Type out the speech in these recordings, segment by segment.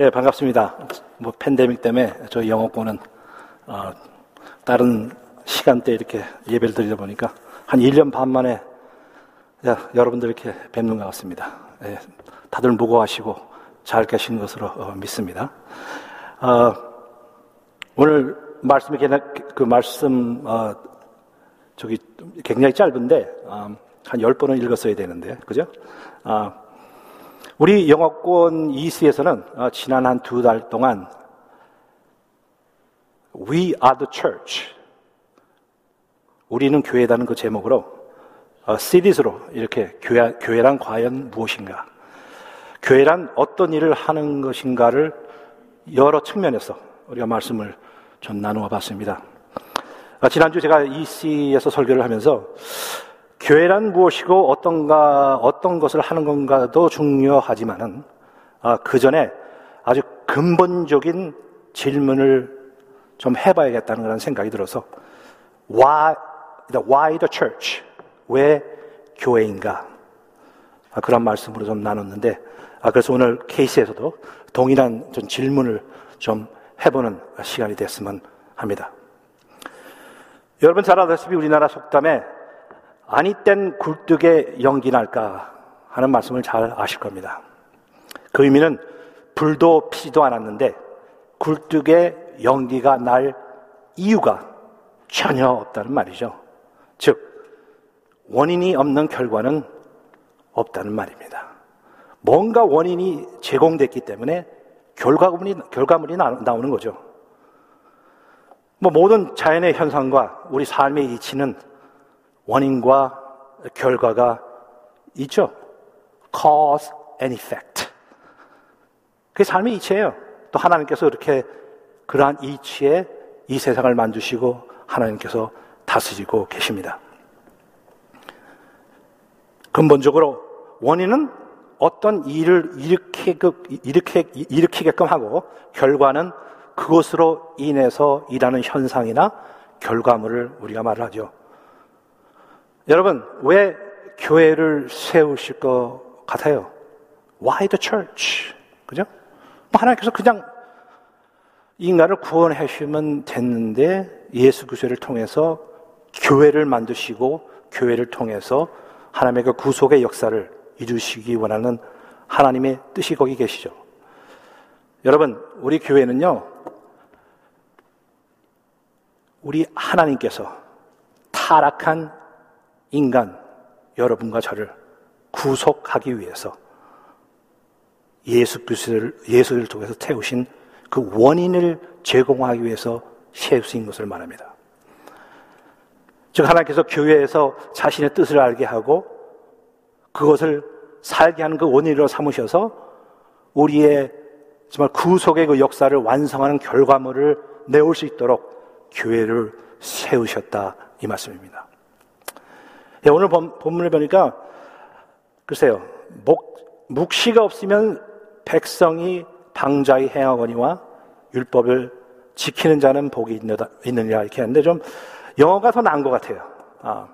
예, 반갑습니다. 뭐 팬데믹 때문에 저희 영어권은 어, 다른 시간대 이렇게 예배를 드리다 보니까 한 1년 반 만에 야, 여러분들 이렇게 뵙는 것 같습니다. 예, 다들 무거워하시고 잘 계신 것으로 어, 믿습니다. 어, 오늘 말씀이 그 말씀 어, 저기 굉장히 짧은데 어, 한 10번은 읽었어야 되는데 그죠? 아, 우리 영어권 이스에서는 어, 지난 한 두 달 동안 We are the church. 우리는 교회다는 그 제목으로 어, 시리즈로 이렇게 교회, 교회란 과연 무엇인가? 교회란 어떤 일을 하는 것인가를 여러 측면에서 우리가 말씀을 좀 나누어 봤습니다. 어, 지난주 제가 EC에서 설교를 하면서 교회란 무엇이고 어떤가, 어떤 것을 하는 건가도 중요하지만은, 아, 그 전에 아주 근본적인 질문을 좀 해봐야겠다는 그런 생각이 들어서, why, why the church? 왜 교회인가? 아, 그런 말씀으로 좀 나눴는데, 아, 그래서 오늘 케이스에서도 동일한 좀 질문을 좀 해보는 시간이 됐으면 합니다. 여러분 잘 아다시피 우리나라 속담에 아니 땐 굴뚝에 연기 날까 하는 말씀을 잘 아실 겁니다. 그 의미는 불도 피지도 않았는데 굴뚝에 연기가 날 이유가 전혀 없다는 말이죠. 즉, 원인이 없는 결과는 없다는 말입니다. 뭔가 원인이 제공됐기 때문에 결과물이, 결과물이 나오는 거죠. 뭐 모든 자연의 현상과 우리 삶의 이치는 원인과 결과가 있죠. cause and effect. 그게 삶의 이치예요. 또 하나님께서 이렇게 그러한 이치에 이 세상을 만드시고 하나님께서 다스리고 계십니다. 근본적으로 원인은 어떤 일을 일으키, 일으키, 일으키게끔 하고 결과는 그것으로 인해서 일하는 현상이나 결과물을 우리가 말을 하죠. 여러분, 왜 교회를 세우실 것 같아요? Why the church? 그죠? 뭐 하나님께서 그냥 인간을 구원해 주시면 됐는데 예수 그리스도를 통해서 교회를 만드시고 교회를 통해서 하나님의 그 구속의 역사를 이루시기 원하는 하나님의 뜻이 거기 계시죠. 여러분, 우리 교회는요, 우리 하나님께서 타락한 인간, 여러분과 저를 구속하기 위해서 예수 그리스도를 예수를 통해서 태우신 그 원인을 제공하기 위해서 세우신 것을 말합니다. 즉 하나님께서 교회에서 자신의 뜻을 알게 하고 그것을 살게 하는 그 원인으로 삼으셔서 우리의 정말 구속의 그 역사를 완성하는 결과물을 내올 수 있도록 교회를 세우셨다 이 말씀입니다. 예, 오늘 본문을 보니까 글쎄요 목, 묵시가 없으면 백성이 방자히 행하거니와 율법을 지키는 자는 복이 있느냐 이렇게 하는데 좀 영어가 더 나은 것 같아요. 아,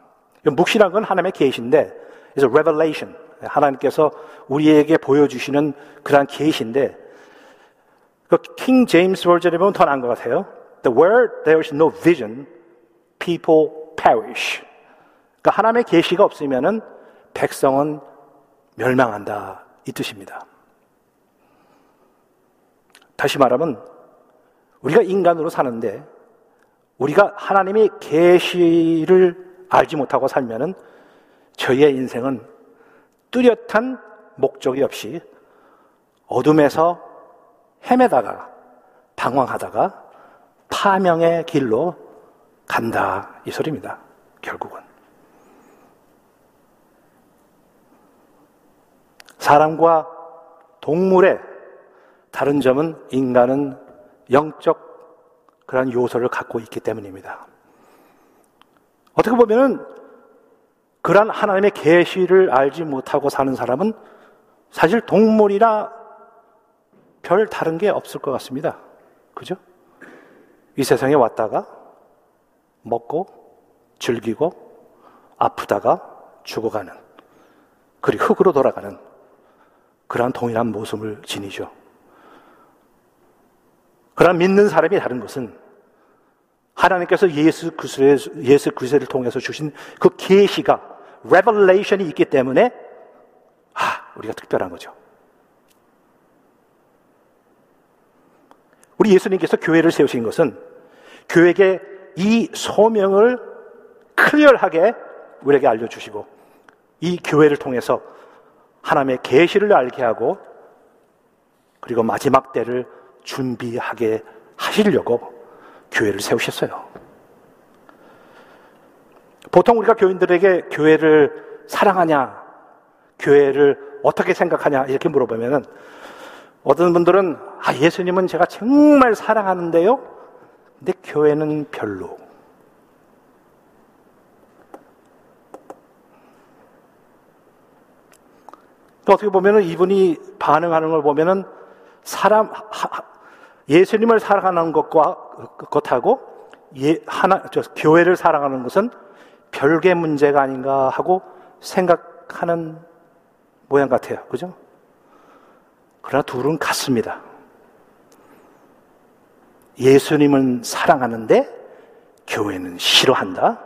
묵시란 건 하나님의 계시인데 그래서 revelation 하나님께서 우리에게 보여주시는 그러한 계시인데 그킹 제임스 버전에 보면 더 나은 것 같아요. The where there is no vision, people perish. 그러니까 하나님의 계시가 없으면은 백성은 멸망한다 이 뜻입니다. 다시 말하면 우리가 인간으로 사는데 우리가 하나님의 계시를 알지 못하고 살면은 저희의 인생은 뚜렷한 목적이 없이 어둠에서 헤매다가 방황하다가 파명의 길로 간다 이 소리입니다. 결국은 사람과 동물의 다른 점은 인간은 영적 그런 요소를 갖고 있기 때문입니다. 어떻게 보면은 그러한 하나님의 계시를 알지 못하고 사는 사람은 사실 동물이나 별 다른 게 없을 것 같습니다. 그죠? 이 세상에 왔다가 먹고 즐기고 아프다가 죽어가는 그리고 흙으로 돌아가는 그러한 동일한 모습을 지니죠. 그러나 믿는 사람이 다른 것은 하나님께서 예수 그리스도의 예수 그리스도를 통해서 주신 그 계시가 revelation이 있기 때문에 아, 우리가 특별한 거죠. 우리 예수님께서 교회를 세우신 것은 교회에게 이 소명을 클리어하게 우리에게 알려주시고 이 교회를 통해서 하나님의 계시를 알게 하고 그리고 마지막 때를 준비하게 하시려고 교회를 세우셨어요. 보통 우리가 교인들에게 교회를 사랑하냐, 교회를 어떻게 생각하냐 이렇게 물어보면은 어떤 분들은 아, 예수님은 제가 정말 사랑하는데요. 근데 교회는 별로. 또 어떻게 보면은 이분이 반응하는 걸 보면은 사람 예수님을 사랑하는 것과 것하고 예, 하나 저 교회를 사랑하는 것은 별개 문제가 아닌가 하고 생각하는 모양 같아요. 그죠? 그러나 둘은 같습니다. 예수님은 사랑하는데 교회는 싫어한다?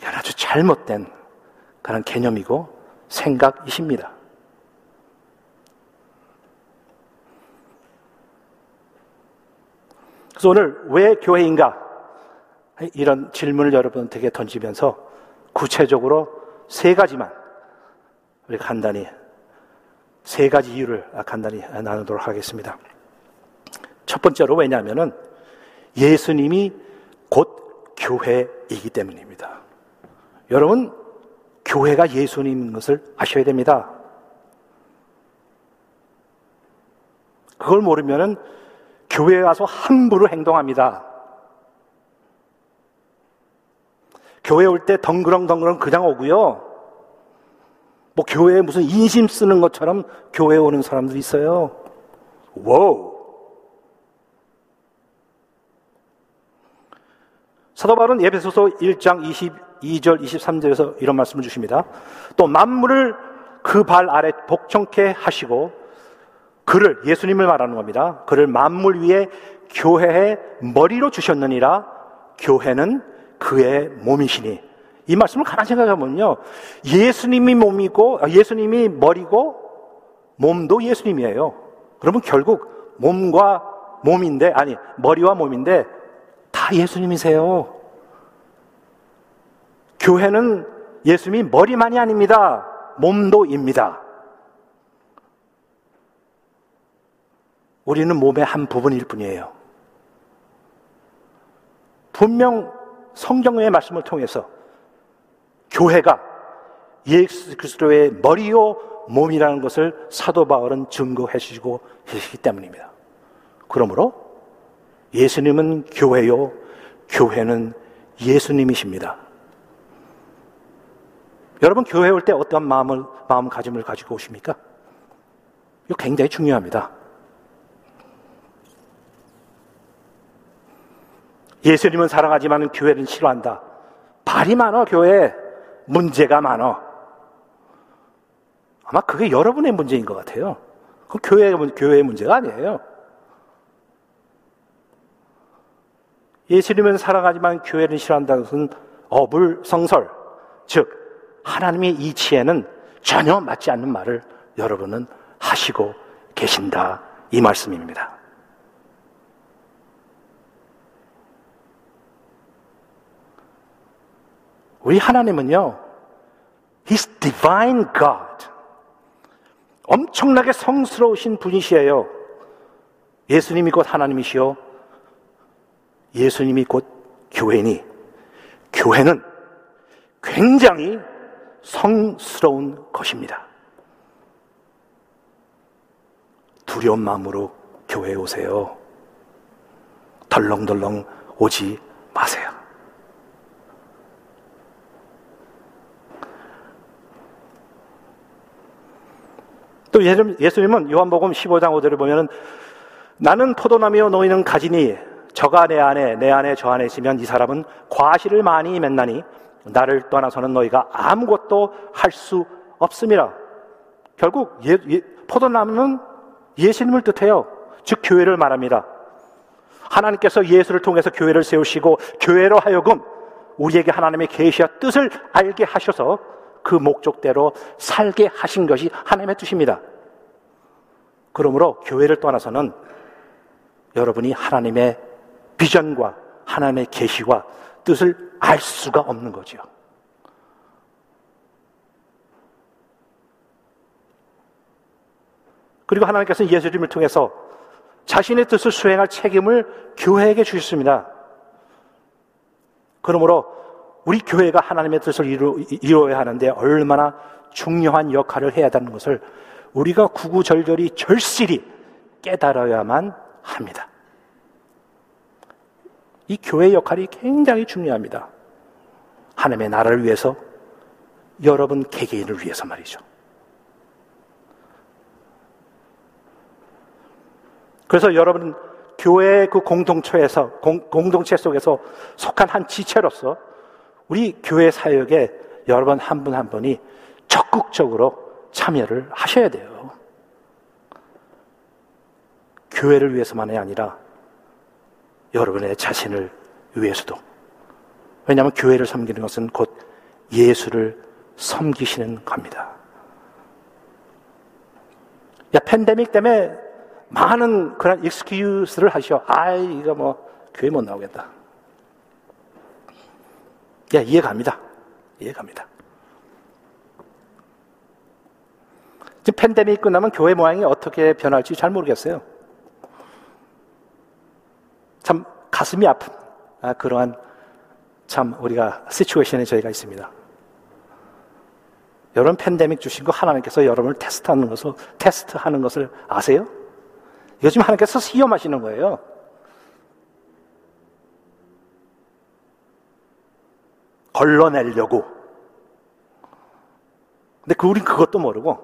이건 아주 잘못된 그런 개념이고 생각이십니다. 그래서 오늘 왜 교회인가? 이런 질문을 여러분에게 던지면서 구체적으로 세 가지만 우리 간단히 세 가지 이유를 간단히 나누도록 하겠습니다. 첫 번째로 왜냐하면은 예수님이 곧 교회이기 때문입니다. 여러분, 교회가 예수님인 것을 아셔야 됩니다. 그걸 모르면은 교회에 와서 함부로 행동합니다. 교회 올 때 덩그렁덩그렁 그냥 오고요. 뭐 교회에 무슨 인심 쓰는 것처럼 교회에 오는 사람들이 있어요. Wow. 사도 바울은 에베소서 1장 22절 23절에서 이런 말씀을 주십니다. 또 만물을 그 발 아래 복종케 하시고 그를 예수님을 말하는 겁니다. 그를 만물 위에 교회의 머리로 주셨느니라 교회는 그의 몸이시니 이 말씀을 가만 생각해보면요. 예수님이 몸이고, 아, 예수님이 머리고, 몸도 예수님이에요. 그러면 결국 몸과 몸인데, 아니, 머리와 몸인데, 다 예수님이세요. 교회는 예수님이 머리만이 아닙니다. 몸도입니다. 우리는 몸의 한 부분일 뿐이에요. 분명 성경의 말씀을 통해서 교회가 예수 그리스도의 머리요 몸이라는 것을 사도 바울은 증거해 주시고 계시기 때문입니다. 그러므로 예수님은 교회요, 교회는 예수님이십니다. 여러분 교회 올 때 어떤 마음을 마음가짐을 가지고 오십니까? 이거 굉장히 중요합니다. 예수님은 사랑하지만 교회는 싫어한다. 발이 많아 교회. 문제가 많아. 아마 그게 여러분의 문제인 것 같아요. 그 교회, 교회의 문제가 아니에요. 예수님은 사랑하지만 교회는 싫어한다는 것은 어불성설, 즉 하나님의 이치에는 전혀 맞지 않는 말을 여러분은 하시고 계신다 이 말씀입니다. 우리 하나님은요, He's divine God. 엄청나게 성스러우신 분이시에요. 예수님이 곧 하나님이시요. 예수님이 곧 교회니, 교회는 굉장히 성스러운 것입니다. 두려운 마음으로 교회에 오세요. 덜렁덜렁 오지 마세요. 또 예수님은 요한복음 15장 5절을 보면은 나는 포도나무요 너희는 가지니 저가 내 안에 내 안에 저 안에 있으면 이 사람은 과실을 많이 맺나니 나를 떠나서는 너희가 아무것도 할 수 없습니다. 결국 예, 예, 포도나무는 예수님을 뜻해요. 즉 교회를 말합니다. 하나님께서 예수를 통해서 교회를 세우시고 교회로 하여금 우리에게 하나님의 계시와 뜻을 알게 하셔서 그 목적대로 살게 하신 것이 하나님의 뜻입니다. 그러므로 교회를 떠나서는 여러분이 하나님의 비전과 하나님의 계시와 뜻을 알 수가 없는 거죠. 그리고 하나님께서는 예수님을 통해서 자신의 뜻을 수행할 책임을 교회에게 주셨습니다. 그러므로 우리 교회가 하나님의 뜻을 이루, 이루어야 하는데 얼마나 중요한 역할을 해야 하는 것을 우리가 구구절절히 절실히 깨달아야만 합니다. 이 교회 역할이 굉장히 중요합니다. 하나님의 나라를 위해서 여러분 개개인을 위해서 말이죠. 그래서 여러분 교회 그 공동체에서 공, 공동체 속에서 속한 한 지체로서 우리 교회 사역에 여러분 한 분한 한 분이 적극적으로 참여를 하셔야 돼요. 교회를 위해서만이 아니라 여러분의 자신을 위해서도. 왜냐하면 교회를 섬기는 것은 곧 예수를 섬기시는 겁니다. 야, 팬데믹 때문에 많은 그런 익스큐스를 하셔. 아이, 이거 뭐, 교회 못 나오겠다. 야, 이해갑니다. 이해갑니다. 지금 팬데믹 끝나면 교회 모양이 어떻게 변할지 잘 모르겠어요. 참 가슴이 아픈 아, 그러한 참 우리가 시츄에이션에 저희가 있습니다. 여러분 팬데믹 주신 거 하나님께서 여러분을 테스트하는 것을 테스트하는 것을 아세요? 요즘 하나님께서 시험하시는 거예요. 걸러내려고. 근데 그 우린 그것도 모르고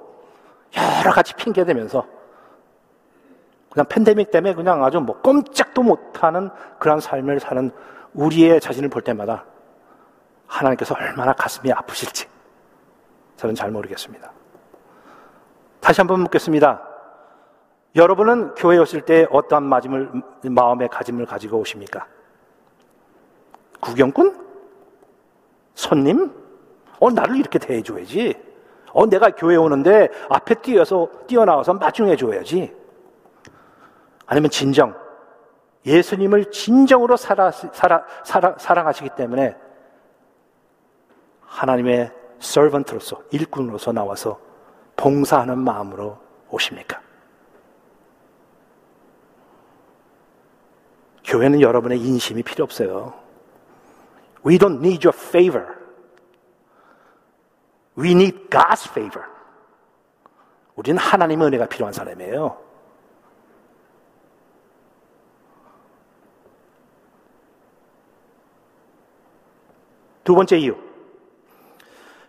여러 가지 핑계 대면서 그냥 팬데믹 때문에 그냥 아주 뭐 꼼짝도 못하는 그런 삶을 사는 우리의 자신을 볼 때마다 하나님께서 얼마나 가슴이 아프실지 저는 잘 모르겠습니다. 다시 한번 묻겠습니다. 여러분은 교회에 오실 때 어떠한 마음을, 마음의 가짐을 가지고 오십니까? 구경꾼? 손님? 어, 나를 이렇게 대해줘야지. 어, 내가 교회 오는데 앞에 뛰어서, 뛰어나와서 마중해줘야지. 아니면 진정. 예수님을 진정으로 살아, 살아, 살아, 사랑하시기 때문에 하나님의 서번트로서, 일꾼으로서 나와서 봉사하는 마음으로 오십니까? 교회는 여러분의 인심이 필요 없어요. We don't need your favor. We need God's favor. 우리는 하나님의 은혜가 필요한 사람이에요. 두 번째 이유.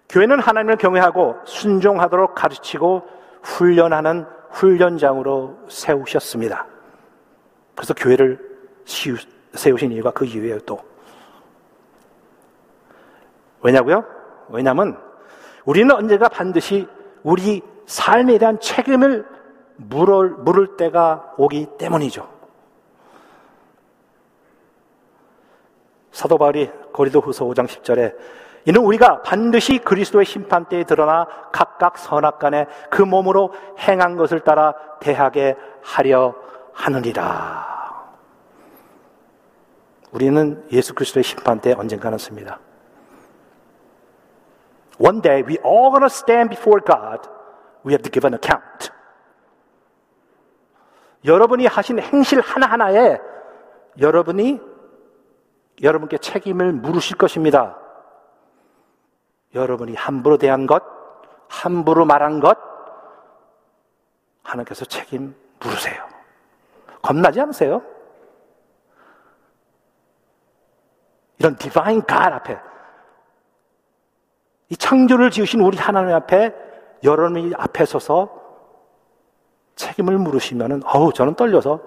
교회는 하나님을 경외하고 순종하도록 가르치고 훈련하는 훈련장으로 세우셨습니다. 그래서 교회를 세우신 이유가 그 이유예요, 또. 왜냐고요? 왜냐하면 우리는 언제가 반드시 우리 삶에 대한 책임을 물을, 물을 때가 오기 때문이죠. 사도 바울이 고리도 후서 5장 10절에 이는 우리가 반드시 그리스도의 심판대에 드러나 각각 선악 간에 그 몸으로 행한 것을 따라 대하게 하려 하느니라. 우리는 예수 그리스도의 심판대에 언젠가는 씁니다. One day we all gonna stand before God. We have to give an account. 여러분이 하신 행실 하나하나에 여러분이 여러분께 책임을 물으실 것입니다. 여러분이 함부로 대한 것, 함부로 말한 것, 하나님께서 책임 물으세요. 겁나지 않으세요? 이런 디바인 갓 앞에 이 창조를 지으신 우리 하나님 앞에 여러분이 앞에 서서 책임을 물으시면은 어우 저는 떨려서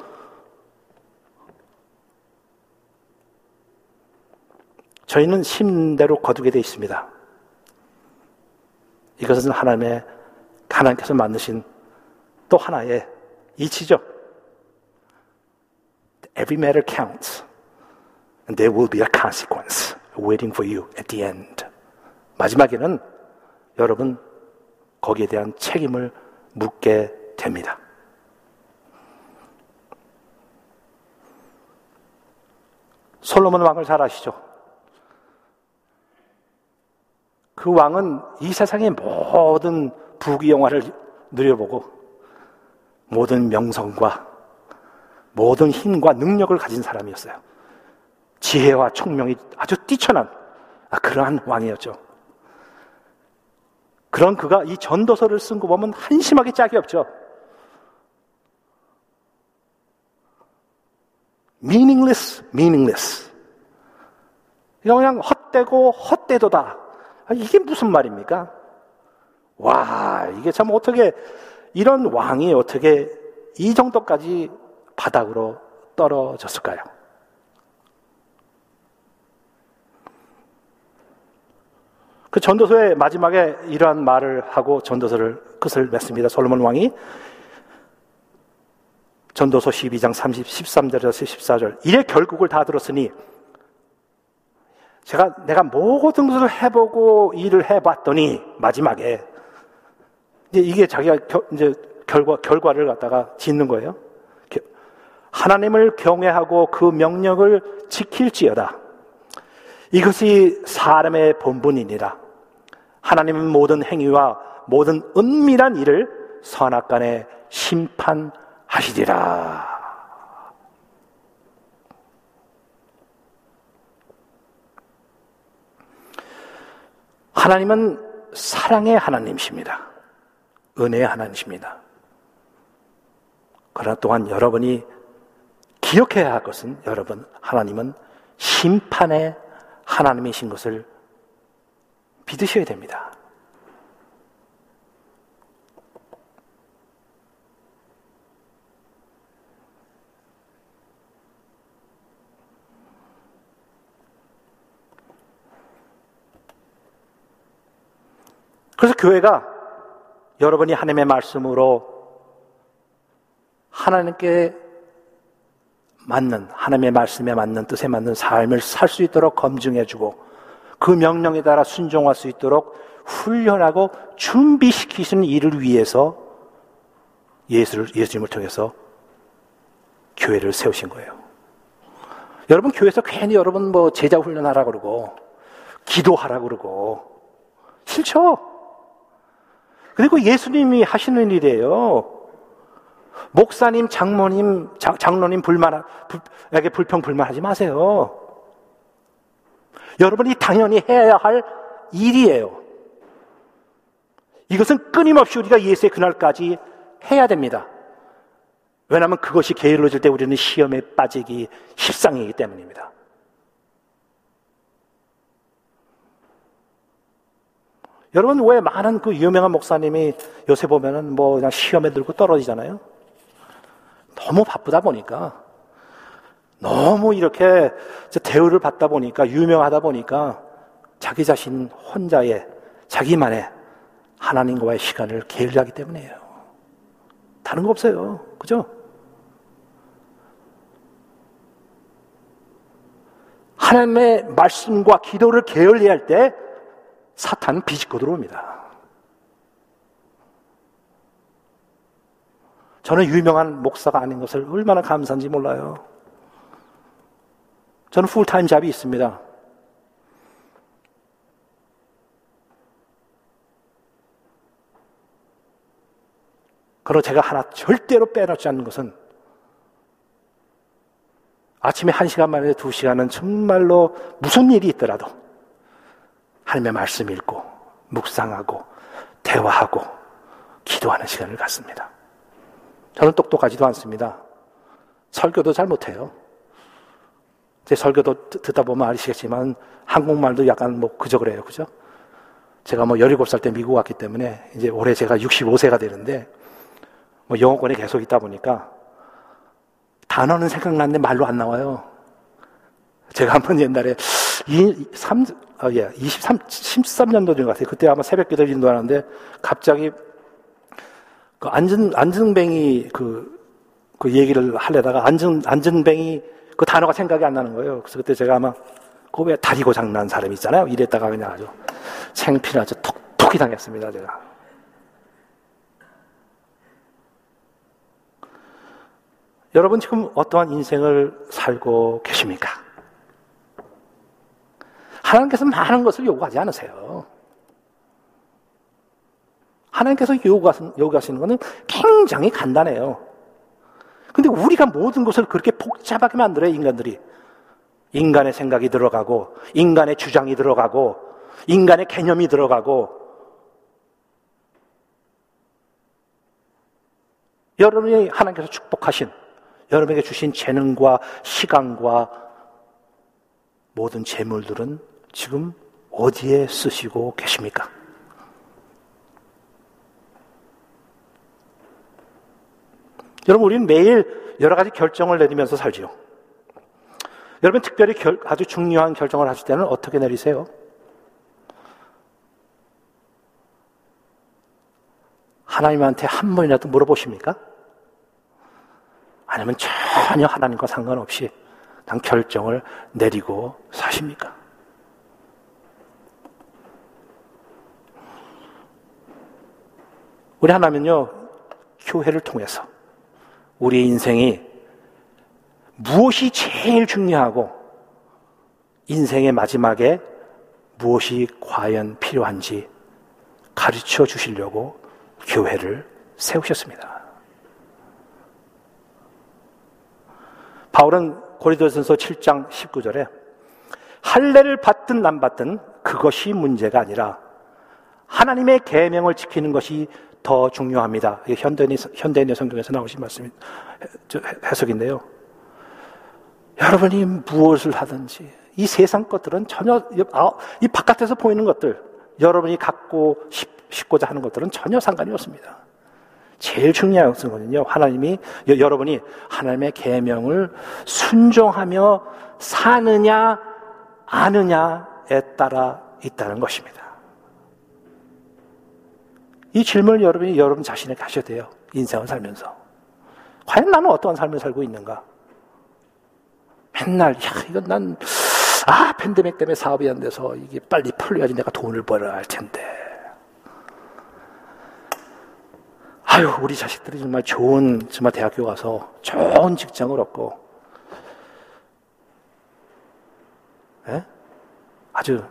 저희는 심대로 거두게 되어 있습니다. 이것은 하나님의 하나님께서 만드신 또 하나의 이치죠. every matter counts. And there will be a consequence waiting for you at the end. 마지막에는 여러분 거기에 대한 책임을 묻게 됩니다. 솔로몬 왕을 잘 아시죠? 그 왕은 이 세상의 모든 부귀영화를 누려보고 모든 명성과 모든 힘과 능력을 가진 사람이었어요. 지혜와 총명이 아주 뛰쳐난 아, 그러한 왕이었죠. 그런 그가 이 전도서를 쓴 거 보면 한심하게 짝이 없죠. meaningless, meaningless. 그냥 헛되고 헛되도다. 이게 무슨 말입니까? 와, 이게 참 어떻게, 이런 왕이 어떻게 이 정도까지 바닥으로 떨어졌을까요? 그 전도서의 마지막에 이러한 말을 하고 전도서를 끝을 맺습니다. 솔로몬 왕이 전도서 12장 30, 13절에서 14절. 이래 결국을 다 들었으니 제가 내가 모든 것을 해보고 일을 해봤더니 마지막에 이제 이게 자기가 겨, 이제 결과 결과를 갖다가 짓는 거예요. 하나님을 경외하고 그 명령을 지킬지어다. 이것이 사람의 본분이니라. 하나님은 모든 행위와 모든 은밀한 일을 선악간에 심판하시리라. 하나님은 사랑의 하나님이십니다. 은혜의 하나님이십니다. 그러나 또한 여러분이 기억해야 할 것은 여러분, 하나님은 심판의 하나님이신 것을 믿으셔야 됩니다. 그래서 교회가 여러분이 하나님의 말씀으로 하나님께 맞는, 하나님의 말씀에 맞는 뜻에 맞는 삶을 살 수 있도록 검증해 주고 그 명령에 따라 순종할 수 있도록 훈련하고 준비시키시는 일을 위해서 예수를, 예수님을 통해서 교회를 세우신 거예요. 여러분, 교회에서 괜히 여러분 뭐 제자 훈련하라 그러고, 기도하라 그러고, 싫죠? 그리고 예수님이 하시는 일이에요. 목사님, 장모님, 장, 장로님 불만에게 불평 불만하지 마세요. 여러분이 당연히 해야 할 일이에요. 이것은 끊임없이 우리가 예수의 그날까지 해야 됩니다. 왜냐하면 그것이 게을러질 때 우리는 시험에 빠지기 십상이기 때문입니다. 여러분 왜 많은 그 유명한 목사님이 요새 보면은 뭐 그냥 시험에 들고 떨어지잖아요? 너무 바쁘다 보니까 너무 이렇게 대우를 받다 보니까 유명하다 보니까 자기 자신 혼자의 자기만의 하나님과의 시간을 게을리하기 때문이에요. 다른 거 없어요. 그죠? 하나님의 말씀과 기도를 게을리할 때 사탄은 비집고 들어옵니다. 저는 유명한 목사가 아닌 것을 얼마나 감사한지 몰라요. 저는 풀타임 잡이 있습니다. 그리고 제가 하나 절대로 빼놓지 않는 것은 아침에 한 시간 만에 두 시간은 정말로 무슨 일이 있더라도 하나님의 말씀 읽고 묵상하고 대화하고 기도하는 시간을 갖습니다. 저는 똑똑하지도 않습니다. 설교도 잘 못해요. 제 설교도 듣다 보면 아시겠지만 한국말도 약간 뭐 그저 그래요. 그죠? 제가 뭐 17살 때 미국 왔기 때문에 이제 올해 제가 65세가 되는데 뭐 영어권에 계속 있다 보니까 단어는 생각났는데 말로 안 나와요. 제가 한번 옛날에 이, 3, 아, 예, 23, 13년도 전 같아요. 그때 아마 새벽 기도 인도하는데 갑자기 그 안전, 안전뱅이 그 그 얘기를 하려다가 안전, 안전뱅이 그 단어가 생각이 안 나는 거예요. 그래서 그때 제가 아마 그왜 다리 고장 난 사람 있잖아요. 이랬다가 그냥 아주 생피를 아주 톡톡히 당했습니다. 제가. 여러분 지금 어떠한 인생을 살고 계십니까? 하나님께서 많은 것을 요구하지 않으세요. 하나님께서 요구하시는 것은 굉장히 간단해요. 근데 우리가 모든 것을 그렇게 복잡하게 만들어요, 인간들이. 인간의 생각이 들어가고, 인간의 주장이 들어가고, 인간의 개념이 들어가고, 여러분이 하나님께서 축복하신, 여러분에게 주신 재능과 시간과 모든 재물들은 지금 어디에 쓰시고 계십니까? 여러분, 우리는 매일 여러 가지 결정을 내리면서 살지요. 여러분, 특별히 결, 아주 중요한 결정을 하실 때는 어떻게 내리세요? 하나님한테 한 번이라도 물어보십니까? 아니면 전혀 하나님과 상관없이 난 결정을 내리고 사십니까? 우리 하나님은요, 교회를 통해서 우리 인생이 무엇이 제일 중요하고 인생의 마지막에 무엇이 과연 필요한지 가르쳐 주시려고 교회를 세우셨습니다. 바울은 고리도전서 7장 19절에 할례를 받든 안 받든 그것이 문제가 아니라 하나님의 계명을 지키는 것이 더 중요합니다. 현대인, 현대인의 성경에서 나오신 말씀, 해석인데요. 여러분이 무엇을 하든지, 이 세상 것들은 전혀, 아, 이 바깥에서 보이는 것들, 여러분이 갖고 싶고자 하는 것들은 전혀 상관이 없습니다. 제일 중요한 것은요, 하나님이, 여러분이 하나님의 계명을 순종하며 사느냐, 아느냐에 따라 있다는 것입니다. 이 질문을 여러분이 여러분 자신에게 하셔야 돼요. 인생을 살면서. 과연 나는 어떠한 삶을 살고 있는가? 맨날, 야, 이건 난, 아, 팬데믹 때문에 사업이 안 돼서 이게 빨리 풀려야지 내가 돈을 벌어야 할 텐데. 아유, 우리 자식들이 정말 좋은, 정말 대학교 가서 좋은 직장을 얻고, 에? 아주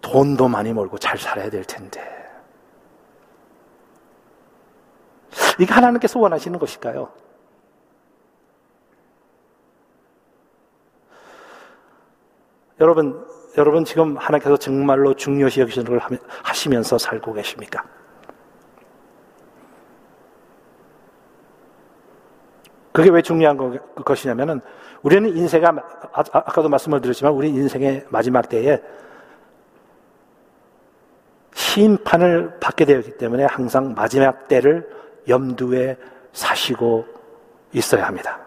돈도 많이 벌고 잘 살아야 될 텐데. 이게 하나님께서 원하시는 것일까요? 여러분, 여러분 지금 하나님께서 정말로 중요시 여기시는 걸 하시면서 살고 계십니까? 그게 왜 중요한 것이냐면은 우리는 인생가 아, 아, 아까도 말씀을 드렸지만 우리 인생의 마지막 때에 심판을 받게 되었기 때문에 항상 마지막 때를 염두에 사시고 있어야 합니다.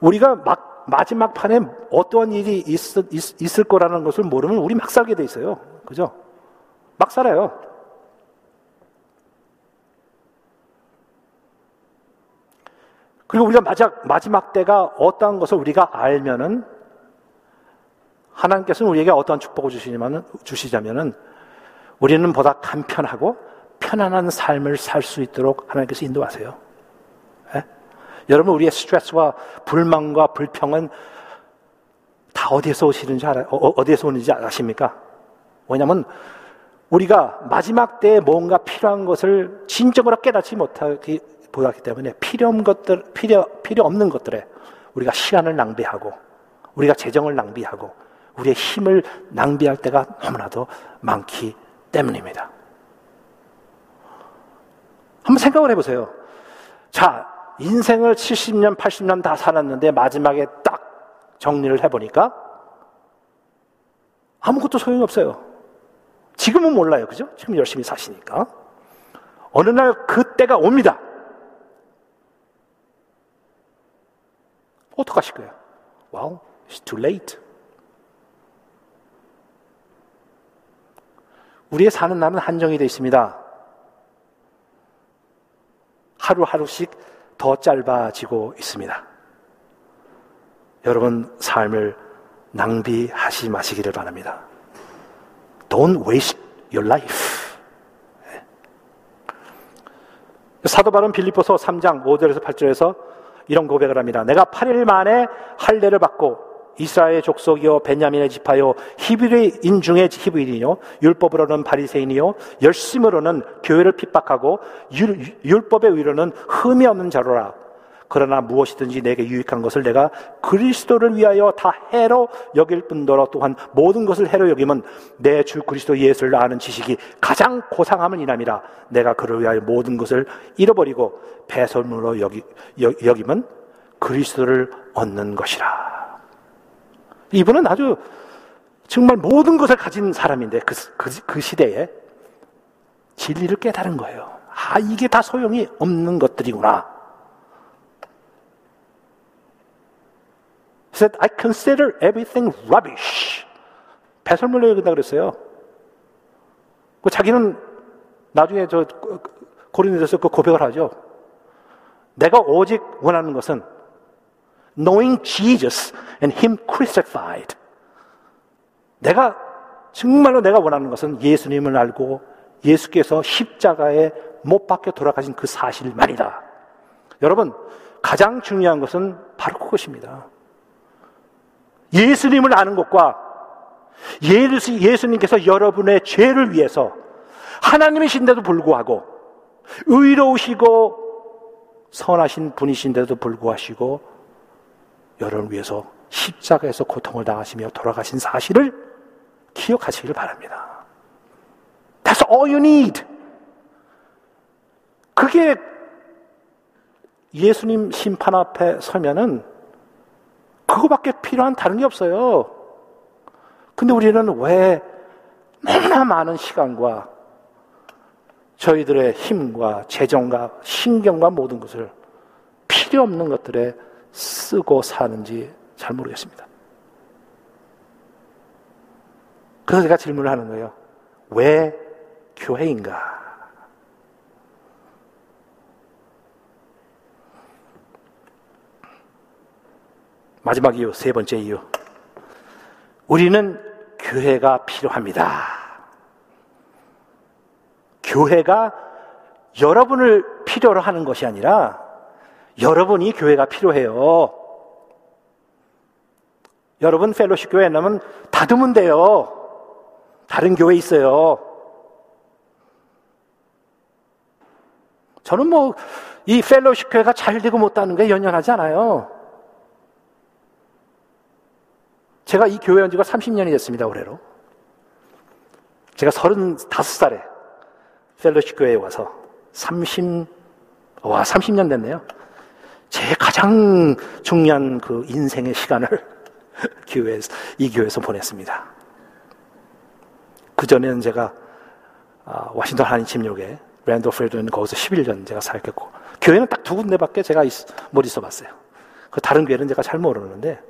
우리가 막 마지막 판에 어떠한 일이 있, 있, 을 거라는 것을 모르면 우리 막 살게 돼 있어요. 그죠? 막 살아요. 그리고 우리가 마지막, 마지막 때가 어떠한 것을 우리가 알면은 하나님께서는 우리에게 어떠한 축복을 주시냐면은, 주시자면은 우리는 보다 간편하고 편안한 삶을 살 수 있도록 하나님께서 인도하세요. 예? 여러분, 우리의 스트레스와 불만과 불평은 다 어디에서 오시는지 알아요? 어, 어디에서 오는지 아십니까? 왜냐면 우리가 마지막 때에 뭔가 필요한 것을 진정으로 깨닫지 못하기 보았기 때문에 필요 없는 것들, 필요, 필요 없는 것들에 우리가 시간을 낭비하고 우리가 재정을 낭비하고 우리의 힘을 낭비할 때가 너무나도 많기 때문입니다. 한번 생각을 해보세요. 자, 인생을 70년, 80년 다 살았는데 마지막에 딱 정리를 해보니까 아무것도 소용이 없어요. 지금은 몰라요. 그죠? 지금 열심히 사시니까. 어느 날 그때가 옵니다. 어떡하실 거예요? Wow, it's too late. 우리의 사는 날은 한정이 되어 있습니다. 하루하루씩 더 짧아지고 있습니다. 여러분 삶을 낭비하지 마시기를 바랍니다. Don't waste your life. 사도 바울은 빌립보서 3장 5절에서 8절에서 이런 고백을 합니다. 내가 8일 만에 할례를 받고 이스라엘 족속이요 베냐민의 지파요 히브리인 중에 히브리인이요 율법으로는 바리새인이요 열심으로는 교회를 핍박하고 율, 율법의 의로는 흠이 없는 자로라 그러나 무엇이든지 내게 유익한 것을 내가 그리스도를 위하여 다 해로 여길 뿐더러 또한 모든 것을 해로 여기면 내 주 그리스도 예수를 아는 지식이 가장 고상함을 인함이라 내가 그를 위하여 모든 것을 잃어버리고 배설물로 여기, 여기면 그리스도를 얻는 것이라. 이분은 아주 정말 모든 것을 가진 사람인데 그, 그, 그 시대에 진리를 깨달은 거예요. 아, 이게 다 소용이 없는 것들이구나. He said, I consider everything rubbish. 배설물로 여긴다 그랬어요. 그 자기는 나중에 저 고린도에서 그 고백을 하죠. 내가 오직 원하는 것은 knowing Jesus and Him crucified. 내가 정말로 내가 원하는 것은 예수님을 알고 예수께서 십자가에 못 박혀 돌아가신 그 사실만이다. 여러분, 가장 중요한 것은 바로 그것입니다. 예수님을 아는 것과 예수, 예수님께서 여러분의 죄를 위해서 하나님이신데도 불구하고 의로우시고 선하신 분이신데도 불구하시고 여러분을 위해서 십자가에서 고통을 당하시며 돌아가신 사실을 기억하시길 바랍니다. That's all you need. 그게 예수님 심판 앞에 서면은 그거밖에 필요한 다른 게 없어요. 근데 우리는 왜 너무나 많은 시간과 저희들의 힘과 재정과 신경과 모든 것을 필요 없는 것들에 쓰고 사는지 잘 모르겠습니다. 그래서 제가 질문을 하는 거예요. 왜 교회인가? 마지막 이유, 세 번째 이유. 우리는 교회가 필요합니다. 교회가 여러분을 필요로 하는 것이 아니라 여러분이 교회가 필요해요. 여러분 펠로십 교회 나면 다듬으면 돼요. 다른 교회 있어요. 저는 뭐 이 펠로십 교회가 잘 되고 못하는 게 연연하지 않아요. 제가 이 교회 온 지가 30년이 됐습니다, 올해로. 제가 35살에 펠로시 교회에 와서 30, 와, 30년 됐네요. 제 가장 중요한 그 인생의 시간을 교회에서, 이 교회에서 보냈습니다. 그전에는 제가 아, 워싱턴 한인 침략에 랜더필드는 거기서 11년 제가 살겠고 교회는 딱 두 군데밖에 제가 있, 못 있어 봤어요. 그 다른 교회는 제가 잘 모르는데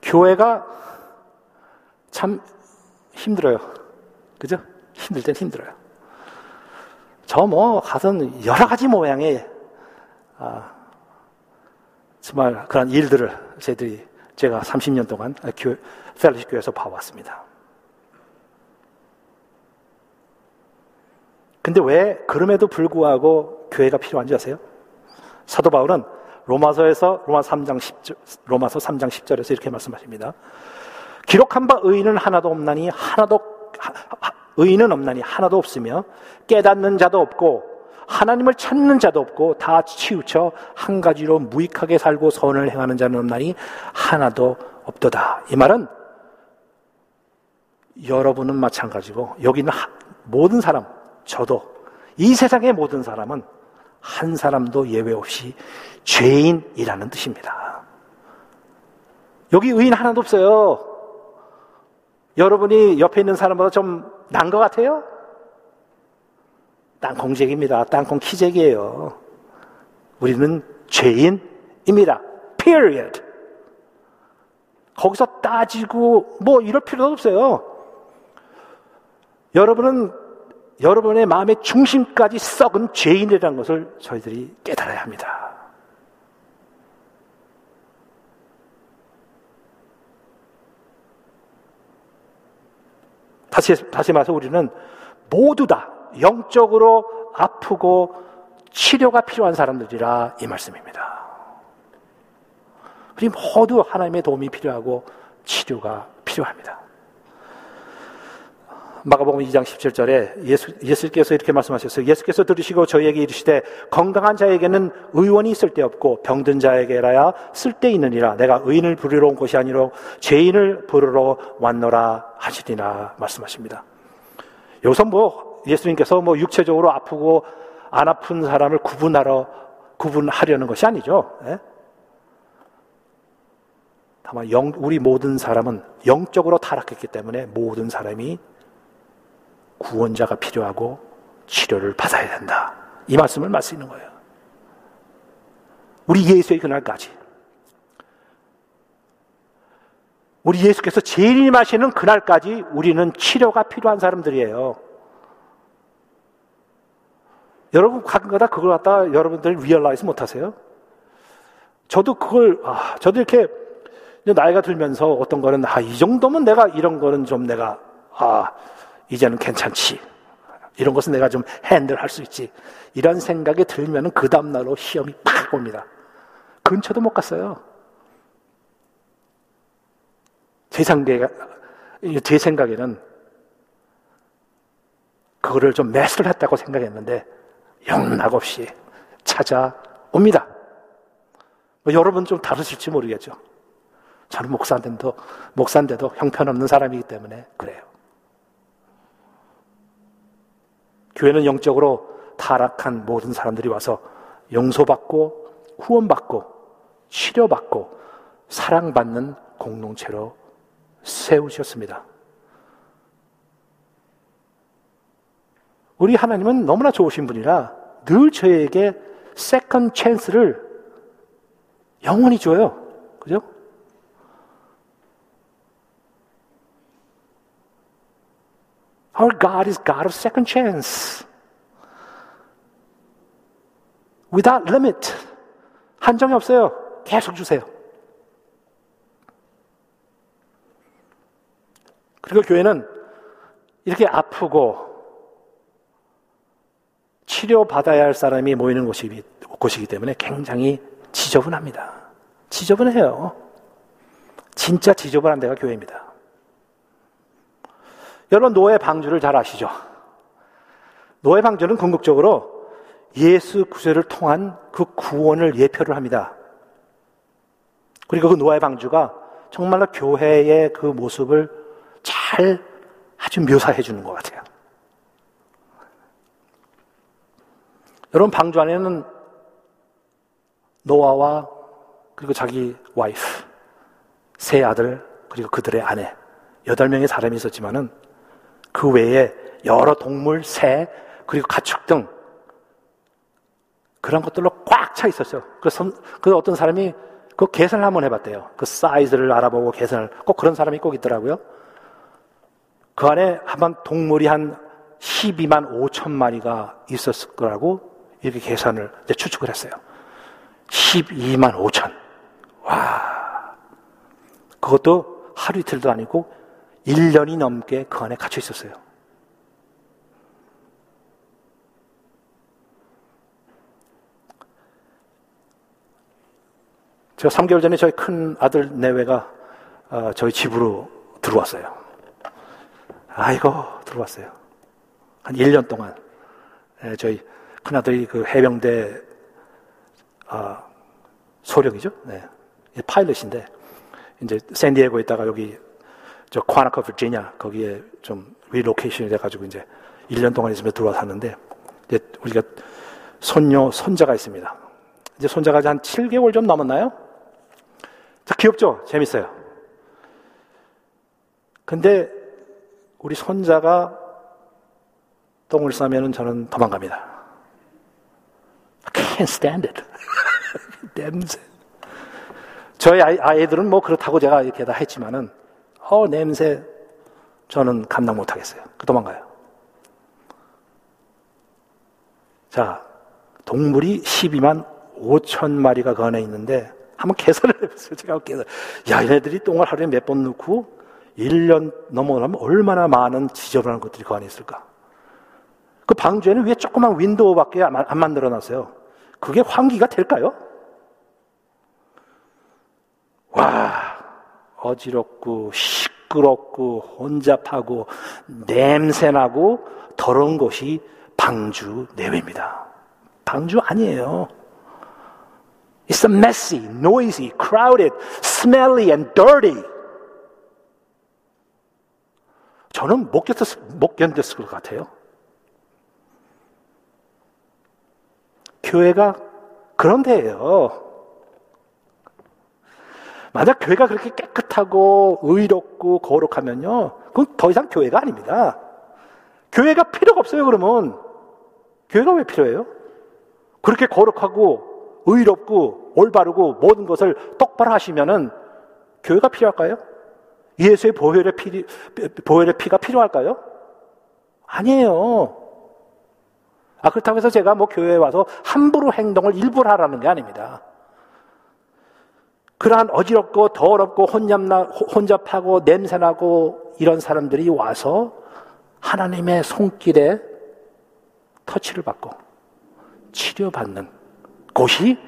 교회가 참 힘들어요. 그죠? 힘들 땐 힘들어요. 저 뭐, 가선 여러 가지 모양의, 아, 정말 그런 일들을 저희들이, 제가 30년 동안 교회, 펠로시 교회에서 봐왔습니다. 근데 왜 그럼에도 불구하고 교회가 필요한지 아세요? 사도 바울은 로마서에서 로마 3장 10절, 로마서 3장 10절에서 이렇게 말씀하십니다. 기록한 바 의인은 하나도 없나니 하나도 의인은 없나니 하나도 없으며 깨닫는 자도 없고 하나님을 찾는 자도 없고 다 치우쳐 한 가지로 무익하게 살고 선을 행하는 자는 없나니 하나도 없도다. 이 말은 여러분은 마찬가지고 여기 있는 모든 사람, 저도 이 세상의 모든 사람은 한 사람도 예외 없이 죄인이라는 뜻입니다. 여기 의인 하나도 없어요. 여러분이 옆에 있는 사람보다 좀 난 것 같아요? 땅콩잭입니다. 땅콩 키잭이에요. 우리는 죄인입니다. Period. 거기서 따지고 뭐 이럴 필요도 없어요. 여러분은 여러분의 마음의 중심까지 썩은 죄인이라는 것을 저희들이 깨달아야 합니다. 다시, 다시 말해서 우리는 모두 다 영적으로 아프고 치료가 필요한 사람들이라 이 말씀입니다. 우리 모두 하나님의 도움이 필요하고 치료가 필요합니다. 마가복음 2장 17절에 예수, 예수께서 이렇게 말씀하셨어요. 예수께서 들으시고 저희에게 이르시되 건강한 자에게는 의원이 있을 데 없고 병든 자에게라야 쓸데 있느니라 내가 의인을 부르러 온 것이 아니로 죄인을 부르러 왔노라 하시리나 말씀하십니다. 여기서 뭐 예수님께서 뭐 육체적으로 아프고 안 아픈 사람을 구분하러 구분하려는 것이 아니죠. 예? 다만 영, 우리 모든 사람은 영적으로 타락했기 때문에 모든 사람이 구원자가 필요하고 치료를 받아야 된다. 이 말씀을 말씀있는 거예요. 우리 예수의 그날까지. 우리 예수께서 재림하시는 그날까지 우리는 치료가 필요한 사람들이에요. 여러분 가끔가다 그걸 갖다 여러분들 realize 못하세요? 저도 그걸 아, 저도 이렇게 나이가 들면서 어떤 거는 아 이 정도면 내가 이런 거는 좀 내가 아 이제는 괜찮지. 이런 것은 내가 좀 handle할 수 있지. 이런 생각이 들면 그 다음 날로 시험이 팍 옵니다. 근처도 못 갔어요. 제, 생각에, 제 생각에는 그거를 좀 매스를 했다고 생각했는데 영락 없이 찾아옵니다. 뭐 여러분 좀 다르실지 모르겠죠. 저는 목사인데도, 목사인데도 형편없는 사람이기 때문에 그래요. 교회는 영적으로 타락한 모든 사람들이 와서 용서받고 구원받고 치료받고 사랑받는 공동체로 세우셨습니다. 우리 하나님은 너무나 좋으신 분이라 늘 저에게 second chance를 영원히 줘요. 그죠? Our God is God of second chance. Without limit. 한정이 없어요. 계속 주세요. 그리고 교회는 이렇게 아프고 치료받아야 할 사람이 모이는 곳이기, 곳이기 때문에 굉장히 지저분합니다. 지저분해요. 진짜 지저분한 데가 교회입니다. 여러분 노예 방주를 잘 아시죠? 노예 방주는 궁극적으로 예수 구세를 통한 그 구원을 예표를 합니다. 그리고 그 노예 방주가 정말로 교회의 그 모습을 잘 아주 묘사해 주는 것 같아요. 여러분 방주 안에는 노아와 그리고 자기 와이프, 세 아들, 그리고 그들의 아내, 여덟 명의 사람이 있었지만은 그 외에 여러 동물, 새, 그리고 가축 등 그런 것들로 꽉 차 있었어요. 그래서 그 어떤 사람이 그 계산을 한번 해봤대요. 그 사이즈를 알아보고 계산을 꼭 그런 사람이 꼭 있더라고요. 그 안에 한번 동물이 한 12만 5천 마리가 있었을 거라고 이렇게 계산을 추측을 했어요. 12만 5천. 와. 그것도 하루 이틀도 아니고 1년이 넘게 그 안에 갇혀 있었어요. 제가 3개월 전에 저희 큰 아들 내외가 어, 저희 집으로 들어왔어요. 아이고, 들어왔어요. 한 1년 동안. 예, 저희 큰아들이 그 해병대, 아, 소령이죠. 네. 파일럿인데, 이제 샌디에고에 있다가 여기 저 콴티코 버지니아 거기에 좀 relocation이 돼가지고 이제 1년 동안 있으면 들어왔는데 이제 우리가 손녀 손자가 있습니다. 이제 손자가 한 7개월 좀 넘었나요? 자, 귀엽죠? 재밌어요. 근데 우리 손자가 똥을 싸면은 저는 도망갑니다. I can't stand it. 냄새. 저희 아이, 들은 뭐 그렇다고 제가 이렇게 다 했지만은, 어, 냄새, 저는 감당 못 하겠어요. 그 도망가요. 자, 동물이 12만 5천 마리가 그 안에 있는데, 한번 계산을 해보세요. 제가 계산. 야, 얘네들이 똥을 하루에 몇 번 넣고, 1년 넘어가면 얼마나 많은 지저분한 것들이 그 안에 있을까? 그 방주에는 왜 조그만 윈도우밖에 안 만들어 놨어요? 그게 환기가 될까요? 와, 어지럽고, 시끄럽고, 혼잡하고, 냄새나고, 더러운 곳이 방주 내외입니다. 방주 아니에요. It's messy, noisy, crowded, smelly and dirty. 저는 못 견뎠을, 못 견뎠을 것 같아요. 교회가 그런 데예요. 만약 교회가 그렇게 깨끗하고 의롭고 거룩하면요. 그건 더 이상 교회가 아닙니다. 교회가 필요가 없어요, 그러면. 교회가 왜 필요해요? 그렇게 거룩하고 의롭고 올바르고 모든 것을 똑바로 하시면은 교회가 필요할까요? 예수의 보혈의 피, 보혈의 피가 필요할까요? 아니에요. 아, 그렇다고 해서 제가 뭐 교회에 와서 함부로 행동을 일부러 하라는 게 아닙니다. 그러한 어지럽고 더럽고 혼잡나, 혼잡하고 냄새나고 이런 사람들이 와서 하나님의 손길에 터치를 받고 치료받는 곳이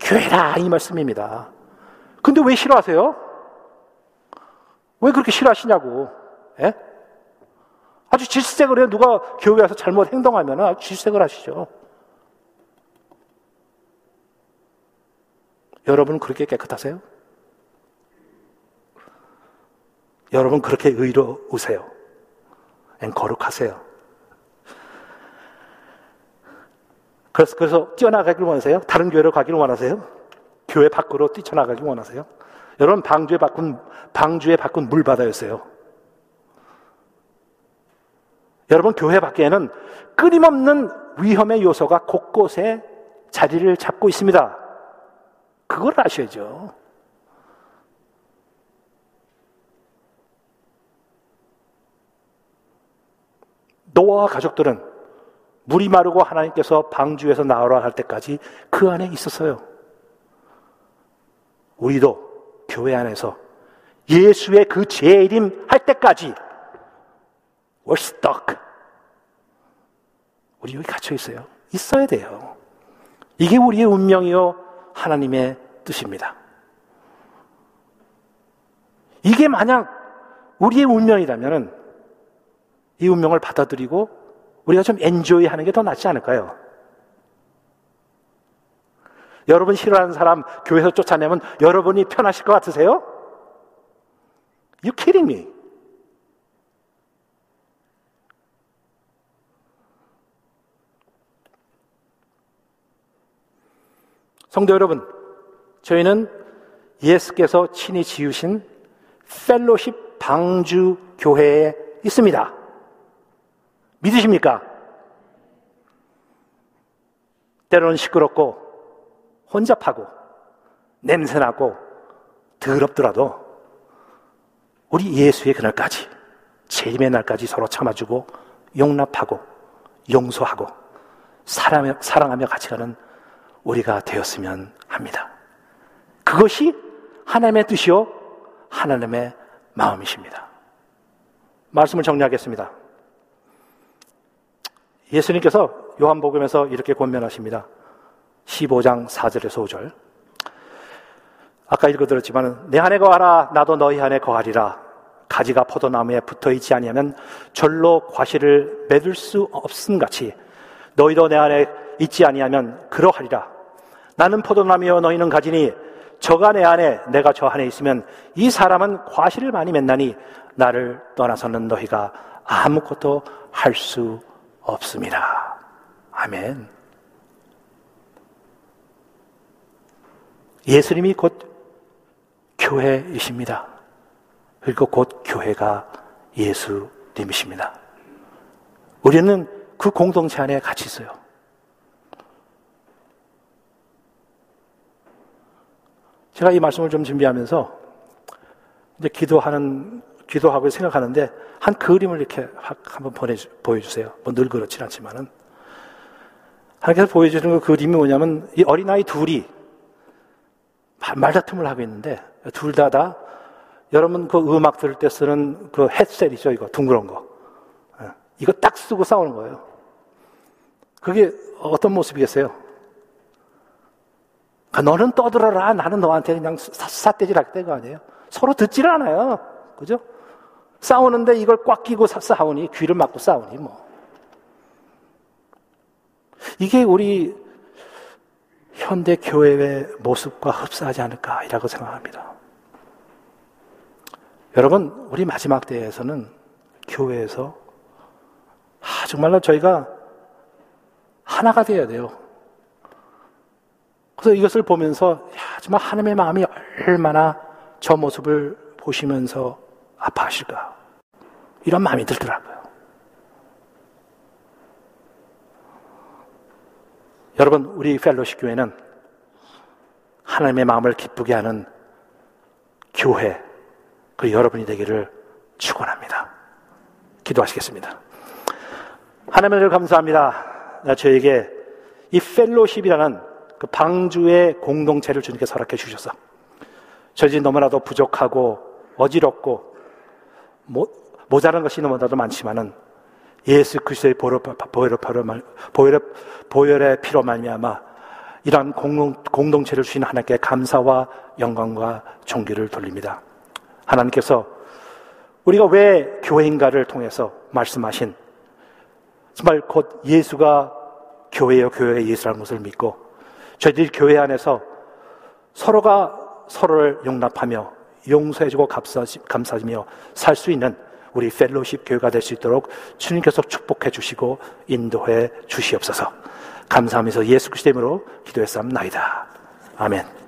교회라 이 말씀입니다. 근데 왜 싫어하세요? 왜 그렇게 싫어하시냐고. 예? 아주 질색을 해요. 누가 교회 와서 잘못 행동하면 아주 질색을 하시죠. 여러분 그렇게 깨끗하세요? 여러분 그렇게 의로우세요? 거룩하세요? 그래서, 그래서 뛰어나가길 원하세요? 다른 교회로 가기를 원하세요? 교회 밖으로 뛰쳐나가길 원하세요? 여러분 방주에 바꾼, 방주에 바꾼 물바다였어요. 여러분 교회 밖에는 끊임없는 위험의 요소가 곳곳에 자리를 잡고 있습니다. 그걸 아셔야죠. 노아와 가족들은 물이 마르고 하나님께서 방주에서 나오라 할 때까지 그 안에 있었어요. 우리도 교회 안에서 예수의 그 재림 할 때까지 we're stuck. 우리 여기 갇혀 있어요. 있어야 돼요. 이게 우리의 운명이요. 하나님의 뜻입니다. 이게 만약 우리의 운명이라면 이 운명을 받아들이고 우리가 좀 엔조이 하는 게 더 낫지 않을까요? 여러분 싫어하는 사람 교회에서 쫓아내면 여러분이 편하실 것 같으세요? You kidding me? 성도 여러분, 저희는 예수께서 친히 지으신 펠로십 방주 교회에 있습니다. 믿으십니까? 때로는 시끄럽고 혼잡하고 냄새나고 더럽더라도 우리 예수의 그날까지 재림의 날까지 서로 참아주고 용납하고 용서하고 사랑하며, 사랑하며 같이 가는 우리가 되었으면 합니다. 그것이 하나님의 뜻이요, 하나님의 마음이십니다. 말씀을 정리하겠습니다. 예수님께서 요한복음에서 이렇게 권면하십니다. 15장 4절에서 5절. 아까 읽어드렸지만 내 안에 거하라 나도 너희 안에 거하리라 가지가 포도나무에 붙어 있지 아니하면 절로 과실을 맺을 수 없음 같이 너희도 내 안에 있지 아니하면 그러하리라 나는 포도나무여 너희는 가지니 저가 내 안에 내가 저 안에 있으면 이 사람은 과실을 많이 맺나니 나를 떠나서는 너희가 아무것도 할 수 없습니다. 아멘. 예수님이 곧 교회이십니다. 그리고 곧 교회가 예수님이십니다. 우리는 그 공동체 안에 같이 있어요. 제가 이 말씀을 좀 준비하면서 이제 기도하는, 기도하고 생각하는데 한 그림을 이렇게 한번 보내주, 보여주세요. 뭐 늘 그렇진 않지만은. 하나님께서 보여주는 그 그림이 뭐냐면 이 어린아이 둘이 말다툼을 하고 있는데 둘 다다 여러분 그 음악 들을 때 쓰는 그 헤드셋이죠 이거 둥그런 거 예. 이거 딱 쓰고 싸우는 거예요 그게 어떤 모습이겠어요? 아, 너는 떠들어라 나는 너한테 그냥 삿대질 하겠다 이거 아니에요 서로 듣지를 않아요 그죠? 싸우는데 이걸 꽉 끼고 싸우니 귀를 막고 싸우니 뭐 이게 우리 현대 교회의 모습과 흡사하지 않을까이라고 생각합니다. 여러분, 우리 마지막 때에서는 교회에서 아, 정말로 저희가 하나가 되어야 돼요. 그래서 이것을 보면서 야, 정말 하나님의 마음이 얼마나 저 모습을 보시면서 아파하실까 이런 마음이 들더라고요. 여러분, 우리 펠로시 교회는 하나님의 마음을 기쁘게 하는 교회, 그 여러분이 되기를 축원합니다. 기도하시겠습니다. 하나님을 감사합니다. 저에게 이 펠로십이라는 그 방주의 공동체를 주님께 서락해 주셔서 저희 너무나도 부족하고 어지럽고 모, 모자란 것이 너무나도 많지만은 예수 그리스도의 보혈의 피로 말미암아 이러한 공동, 공동 체를 주신 하나님께 감사와 영광과 존귀를 돌립니다. 하나님께서 우리가 왜 교회인가를 통해서 말씀하신 정말 곧 예수가 교회여 교회의 예수라는 것을 믿고 저희들이 교회 안에서 서로가 서로를 용납하며 용서해주고 감사하며 살 수 있는 우리 펠로십 교회가 될 수 있도록 주님께서 축복해 주시고 인도해 주시옵소서. 감사하면서 예수 그리스도 이름으로 기도했사옵나이다. 아멘.